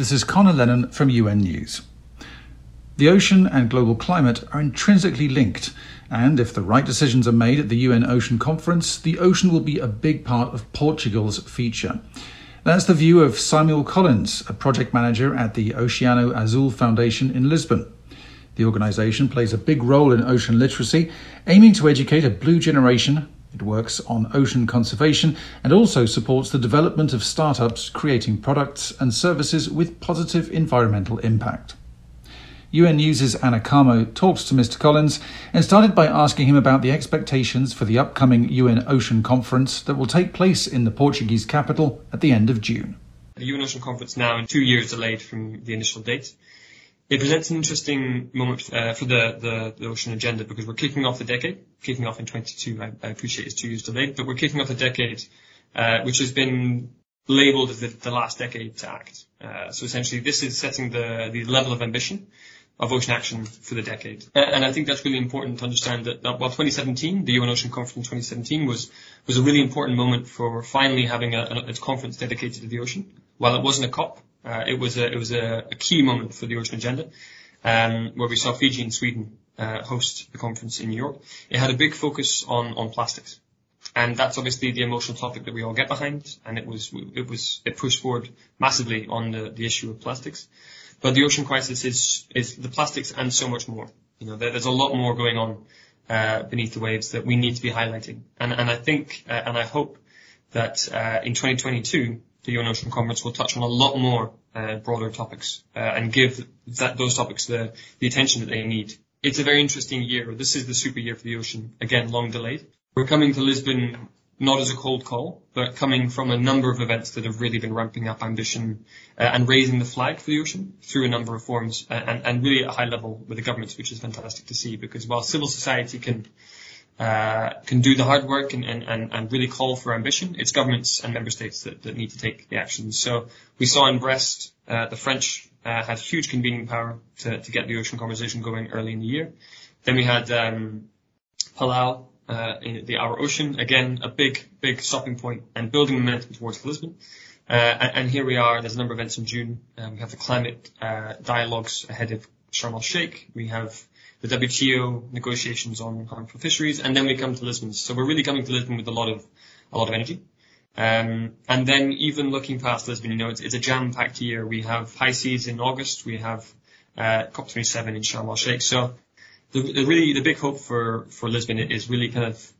This is Conor Lennon from UN News. The ocean and global climate are intrinsically linked, and if the right decisions are made at the UN Ocean Conference, the ocean will be a big part of Portugal's future. That's the view of Samuel Collins, a project manager at the Oceano Azul Foundation in Lisbon. The organisation plays a big role in ocean literacy, aiming to educate a blue generation. It works on ocean conservation and also supports the development of startups creating products and services with positive environmental impact. UN News' Ana Carmo talked to Mr. Collins and started by asking him about the expectations for the upcoming UN Ocean Conference that will take place in the Portuguese capital at the end of June. The UN Ocean Conference now two years delayed from the initial date. It presents an interesting moment uh, for the, the, the, ocean agenda because we're kicking off the decade, kicking off in 22. I, I appreciate it's two years delayed, but we're kicking off the decade, uh, which has been labeled as the, the last decade to act. Uh, so essentially, this is setting the, the level of ambition of ocean action for the decade. And I think that's really important to understand that, that while 2017, the UN Ocean Conference in 2017 was, was a really important moment for finally having a, a, a conference dedicated to the ocean. While it wasn't a COP, uh, it was a, it was a, a, key moment for the ocean agenda, um, where we saw Fiji and Sweden uh, host the conference in New York. It had a big focus on, on plastics. And that's obviously the emotional topic that we all get behind, and it was it was it pushed forward massively on the, the issue of plastics. But the ocean crisis is is the plastics and so much more. You know, there, there's a lot more going on uh, beneath the waves that we need to be highlighting. And and I think uh, and I hope that uh, in 2022 the UN Ocean Conference will touch on a lot more uh, broader topics uh, and give that those topics the the attention that they need. It's a very interesting year. This is the super year for the ocean. Again, long delayed. We're coming to Lisbon not as a cold call, but coming from a number of events that have really been ramping up ambition uh, and raising the flag for the ocean through a number of forms uh, and, and really at a high level with the governments, which is fantastic to see because while civil society can uh, can do the hard work and, and, and really call for ambition, it's governments and member states that, that need to take the action. So we saw in Brest, uh, the French uh, had huge convening power to, to get the ocean conversation going early in the year. Then we had um, Palau uh, in the Our Ocean. Again, a big, big stopping point and building momentum towards Lisbon. Uh, and, and, here we are. There's a number of events in June. Um, we have the climate uh, dialogues ahead of Sharm el Sheikh. We have the WTO negotiations on harmful fisheries, and then we come to Lisbon. So we're really coming to Lisbon with a lot of a lot of energy. Um, and then even looking past Lisbon, you know, it's, it's a jam-packed year. We have high seas in August. We have uh, COP27 in Sharm el Sheikh. So the, the really the big hope for for Lisbon is really kind of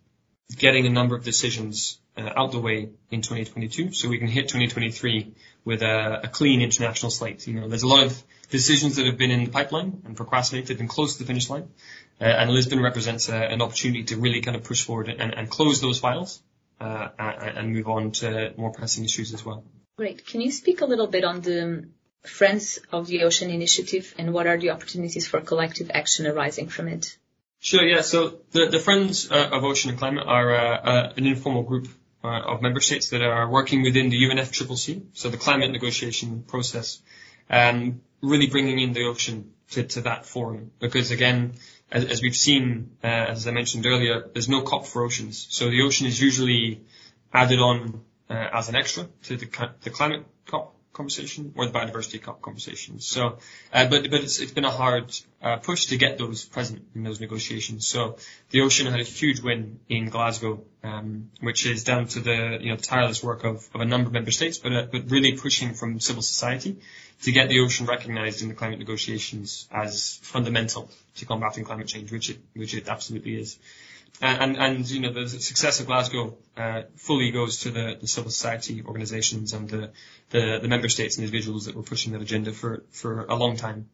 getting a number of decisions uh, out the way in 2022, so we can hit 2023 with a, a, clean international slate. You know, there's a lot of decisions that have been in the pipeline and procrastinated and close to the finish line, uh, and Lisbon represents a, an opportunity to really kind of push forward and, and close those files uh, and move on to more pressing issues as well. Great. Can you speak a little bit on the Friends of the Ocean initiative and what are the opportunities for collective action arising from it? Sure, yeah. So the, the Friends uh, of Ocean and Climate are uh, uh, an informal group uh, of member states that are working within the UNFCCC, so the climate negotiation process, um, really bringing in the ocean to, to that forum. Because again, as, as we've seen, uh, as I mentioned earlier, there's no COP for oceans. So the ocean is usually added on uh, as an extra to the, the climate COP conversation or the biodiversity conversation. So, uh, but but it's it's been a hard uh, push to get those present in those negotiations. So the ocean had a huge win in Glasgow, um, which is down to the you know tireless work of, of a number of member states, but uh, but really pushing from civil society to get the ocean recognised in the climate negotiations as fundamental to combating climate change, which it which it absolutely is. And, and, you know, the success of Glasgow uh, fully goes to the, the civil society organisations and the, the, the, member states and individuals that were pushing that agenda for, for a long time.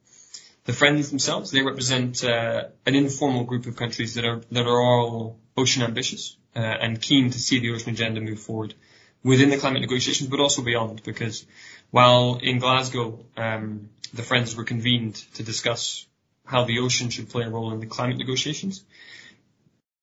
The Friends themselves, they represent uh, an informal group of countries that are that are all ocean ambitious uh, and keen to see the ocean agenda move forward within the climate negotiations, but also beyond. Because while in Glasgow um, the Friends were convened to discuss how the ocean should play a role in the climate negotiations,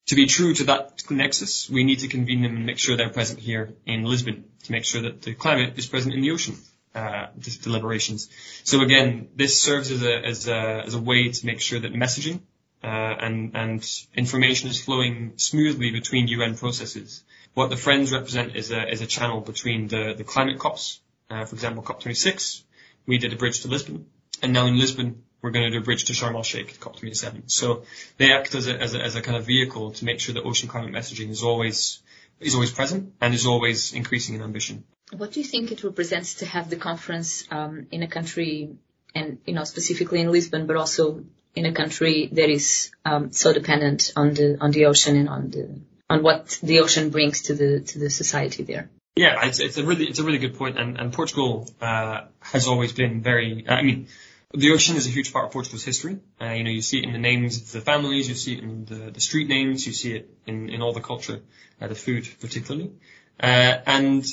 to be true to that nexus, we need to convene them and make sure they're present here in Lisbon to make sure that the climate is present in the ocean uh, deliberations. So again, this serves as a, as a, as a way to make sure that messaging uh, and, and information is flowing smoothly between UN processes. What the Friends represent is a, is a channel between the, the climate COPs, uh, for example, COP26, we did a bridge to Lisbon, and now in Lisbon we're going to do a bridge to Sharm el Sheikh, COP27. So they act as a, as a, as a kind of vehicle to make sure that ocean climate messaging is always is always present and is always increasing in ambition. What do you think it represents to have the conference um, in a country, and you know specifically in Lisbon, but also in a country that is um, so dependent on the on the ocean and on the on what the ocean brings to the to the society there? Yeah, it's, it's a really it's a really good point, and and Portugal uh, has always been very. I mean, the ocean is a huge part of Portugal's history. Uh, you know, you see it in the names of the families, you see it in the, the street names, you see it in, in all the culture, uh, the food particularly. Uh, and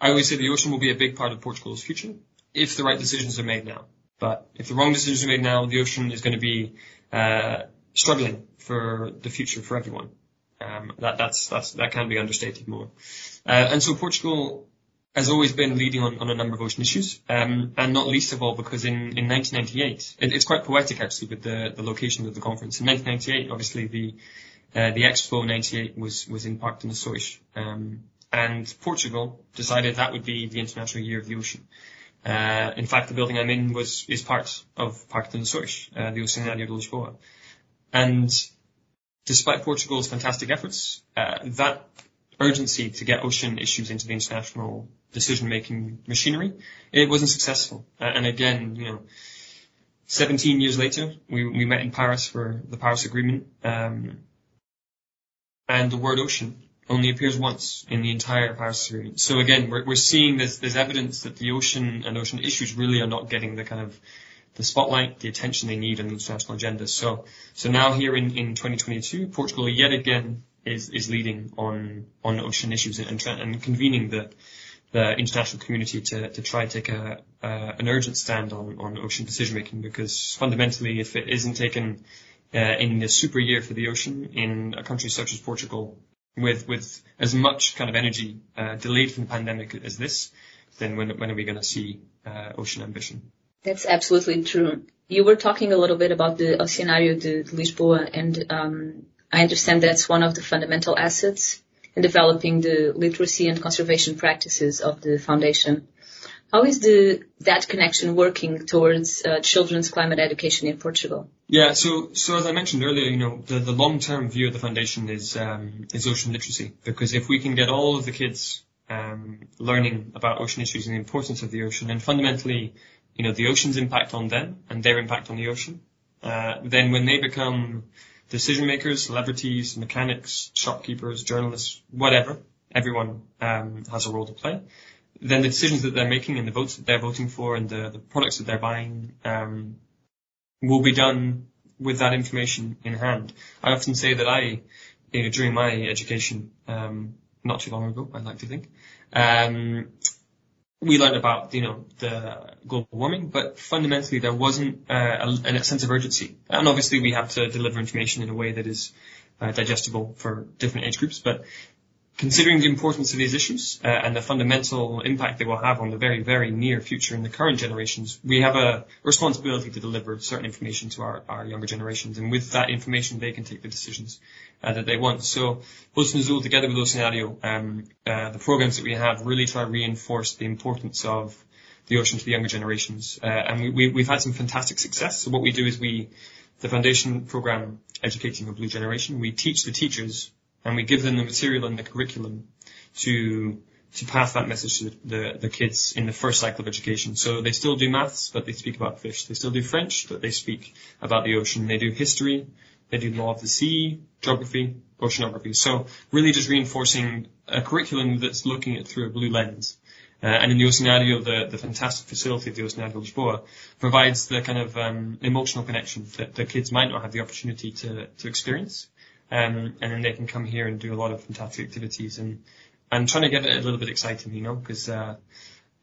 I always say the ocean will be a big part of Portugal's future if the right decisions are made now. But if the wrong decisions are made now, the ocean is going to be uh, struggling for the future for everyone. Um, that that's that's that can be understated more. Uh, and so Portugal has always been leading on, on a number of ocean issues, um, and not least of all because in, in 1998, it, it's quite poetic actually with the, the location of the conference. In 1998, obviously the uh, the Expo 98 was was in Parque de um, and Portugal decided that would be the International Year of the Ocean. Uh, in fact, the building I'm in was is part of Parque de Nações, uh, the Oceanário de Lisboa, and despite Portugal's fantastic efforts, uh, that urgency to get ocean issues into the international decision-making machinery, it wasn't successful. Uh, and again, you know, 17 years later, we, we met in Paris for the Paris Agreement, um, and the word ocean only appears once in the entire Paris Agreement. So again, we're, we're seeing there's, there's evidence that the ocean and ocean issues really are not getting the kind of the spotlight, the attention they need on the international agenda. So, so now here in, in 2022, Portugal yet again is, is leading on, on ocean issues and, and, and convening the, the international community to, to try and take a, uh, an urgent stand on, on ocean decision making because fundamentally if it isn't taken uh, in the super year for the ocean in a country such as Portugal with, with as much kind of energy uh, delayed from the pandemic as this, then when, when are we going to see uh, ocean ambition? That's absolutely true. You were talking a little bit about the Oceanário de Lisboa, and um, I understand that's one of the fundamental assets in developing the literacy and conservation practices of the foundation. How is the that connection working towards uh, children's climate education in Portugal? Yeah, so so as I mentioned earlier, you know, the, the long term view of the foundation is um, is ocean literacy because if we can get all of the kids um, learning about ocean issues and the importance of the ocean, and fundamentally, you know, the ocean's impact on them and their impact on the ocean, uh, then when they become decision makers, celebrities, mechanics, shopkeepers, journalists, whatever, everyone um, has a role to play. Then the decisions that they're making and the votes that they're voting for and the, the products that they're buying um, will be done with that information in hand. I often say that I, you know, during my education, um, not too long ago, I'd like to think, um, we learned about, you know, the global warming, but fundamentally there wasn't uh, a, a, sense of urgency. And obviously we have to deliver information in a way that is uh, digestible for different age groups, but considering the importance of these issues uh, and the fundamental impact they will have on the very, very near future in the current generations, we have a responsibility to deliver certain information to our, our younger generations. And with that information, they can take the decisions uh, that they want. So Ocean Azul, together with Oceanário, um, uh, the programs that we have really try to reinforce the importance of the ocean to the younger generations. Uh, and we, we, we've had some fantastic success. So what we do is we, the foundation program Educating a Blue Generation, we teach the teachers and we give them the material and the curriculum to to pass that message to the, the kids in the first cycle of education. So they still do maths, but they speak about fish. They still do French, but they speak about the ocean. They do history, they do law of the sea, geography, oceanography. So really just reinforcing a curriculum that's looking at through a blue lens. Uh, and in the Oceanário, the, the fantastic facility of the Oceanário Lisboa provides the kind of um, emotional connection that the kids might not have the opportunity to, to experience. Um, and then they can come here and do a lot of fantastic activities and, and trying to get it a little bit exciting, you know, because, uh,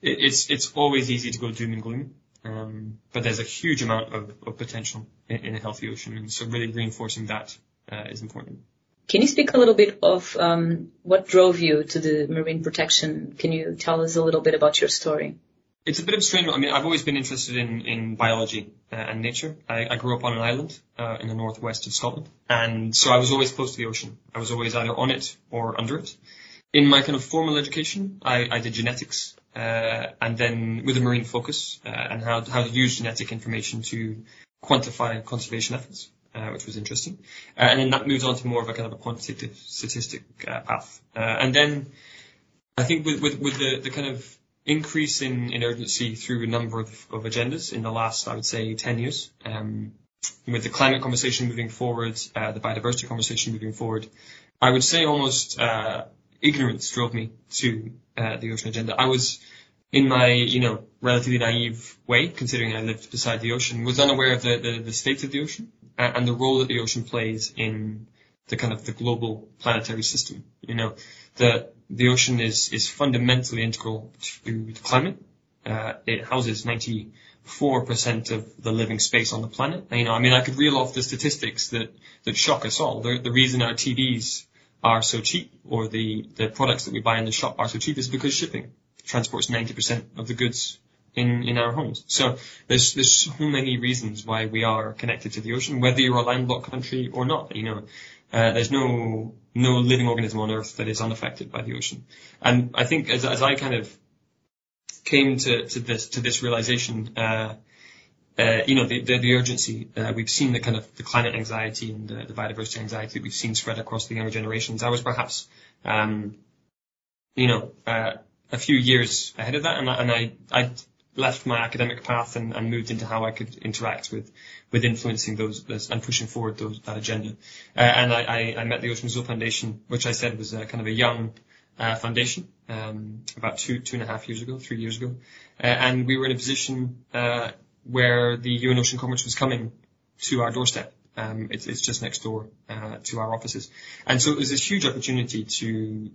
it, it's, it's always easy to go doom and gloom. Um, but there's a huge amount of, of potential in, in, a healthy ocean. And so really reinforcing that, uh, is important. Can you speak a little bit of um, what drove you to the marine protection? Can you tell us a little bit about your story? It's a bit of a strange. I mean, I've always been interested in, in biology uh, and nature. I, I grew up on an island uh, in the northwest of Scotland, and so I was always close to the ocean. I was always either on it or under it. In my kind of formal education, I, I did genetics, uh, and then with a marine focus, uh, and how, how to use genetic information to quantify conservation efforts, uh, which was interesting. Uh, and then that moves on to more of a kind of a quantitative statistic uh, path. Uh, and then I think with, with, with the, the kind of increase in, in urgency through a number of, of agendas in the last, I would say, 10 years, um, with the climate conversation moving forward, uh, the biodiversity conversation moving forward, I would say almost uh, ignorance drove me to uh, the ocean agenda. I was in my, you know, relatively naive way, considering I lived beside the ocean, was unaware of the, the, the state of the ocean and, and the role that the ocean plays in the kind of the global planetary system. You know, the the ocean is is fundamentally integral to the climate. Uh, it houses 94% of the living space on the planet. You know, I mean, I could reel off the statistics that that shock us all. The, the reason our TVs are so cheap, or the the products that we buy in the shop are so cheap, is because shipping transports 90% of the goods in, in our homes. So there's there's so many reasons why we are connected to the ocean, whether you're a landlocked country or not. You know, uh, there's no no living organism on Earth that is unaffected by the ocean. And I think as as I kind of came to, to this to this realization, uh, uh, you know, the, the, the urgency. Uh, we've seen the kind of the climate anxiety and the, the biodiversity anxiety we've seen spread across the younger generations. I was perhaps, um, you know, uh, a few years ahead of that, and, and I, I left my academic path and, and moved into how I could interact with, with influencing those, those and pushing forward those, that agenda. Uh, and I, I, I met the Ocean Azul Foundation, which I said was a, kind of a young uh, foundation um, about two two and a half years ago, three years ago, uh, and we were in a position uh, where the UN Ocean Conference was coming to our doorstep. Um, it's, it's just next door uh, to our offices, and so it was this huge opportunity to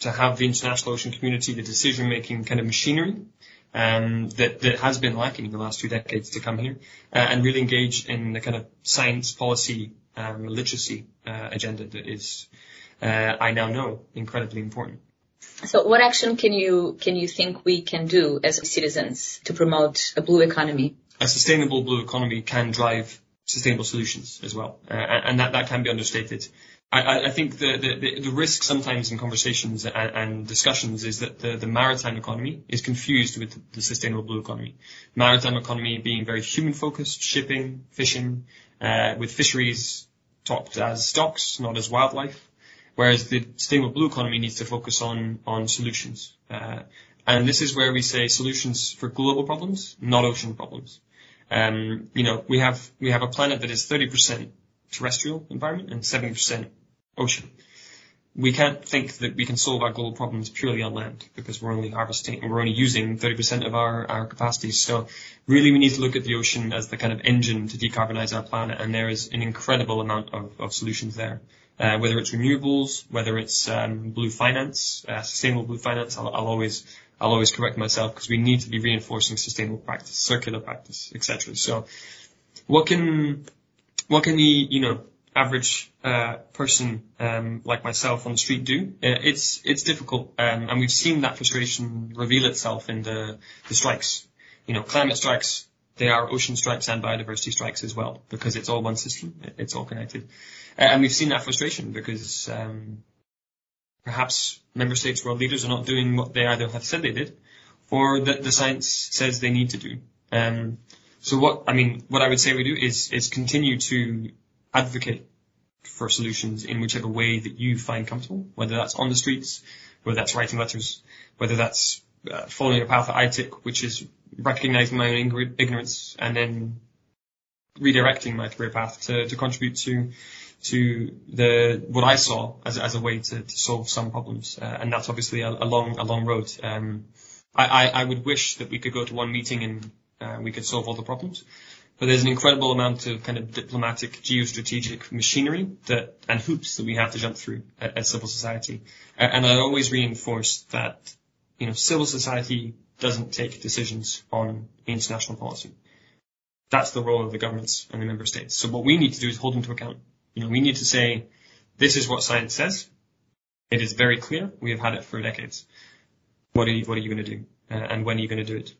to have the international ocean community, the decision making kind of machinery um, that, that has been lacking in the last two decades to come here uh, and really engage in the kind of science policy um, literacy uh, agenda that is, uh, I now know, incredibly important. So what action can you can you think we can do as citizens to promote a blue economy? A sustainable blue economy can drive sustainable solutions as well, uh, and that, that can be understated. I, I think the, the, the risk sometimes in conversations and, and discussions is that the, the maritime economy is confused with the sustainable blue economy. Maritime economy being very human focused, shipping, fishing, uh, with fisheries topped as stocks, not as wildlife. Whereas the sustainable blue economy needs to focus on, on solutions. Uh, and this is where we say solutions for global problems, not ocean problems. Um, you know, we have, we have a planet that is 30% terrestrial environment and 70% ocean. We can't think that we can solve our global problems purely on land because we're only harvesting, we're only using 30% of our, our capacities. So really we need to look at the ocean as the kind of engine to decarbonize our planet and there is an incredible amount of, of solutions there. Uh, whether it's renewables, whether it's um, blue finance, uh, sustainable blue finance, I'll, I'll always I'll always correct myself because we need to be reinforcing sustainable practice, circular practice, etc. So, what can what can the you know average uh, person um, like myself on the street do? Uh, it's it's difficult, um, and we've seen that frustration reveal itself in the the strikes. You know, climate strikes. They are ocean strikes and biodiversity strikes as well because it's all one system. It's all connected, uh, and we've seen that frustration because um, perhaps member states, world leaders, are not doing what they either have said they did, or that the science says they need to do. Um, so what I mean, what I would say we do is is continue to advocate for solutions in whichever way that you find comfortable, whether that's on the streets, whether that's writing letters, whether that's uh, following a path that I took, which is recognizing my own ignorance and then redirecting my career path to, to contribute to to the what I saw as, as a way to, to solve some problems, uh, and that's obviously a, a long a long road. Um, I, I, I would wish that we could go to one meeting and uh, we could solve all the problems. But there's an incredible amount of kind of diplomatic, geostrategic machinery that and hoops that we have to jump through at civil society. And I always reinforce that you know civil society doesn't take decisions on international policy. That's the role of the governments and the member states. So what we need to do is hold them to account. You know, we need to say, this is what science says. It is very clear. We have had it for decades. What are you, what are you going to do? Uh, and when are you going to do it?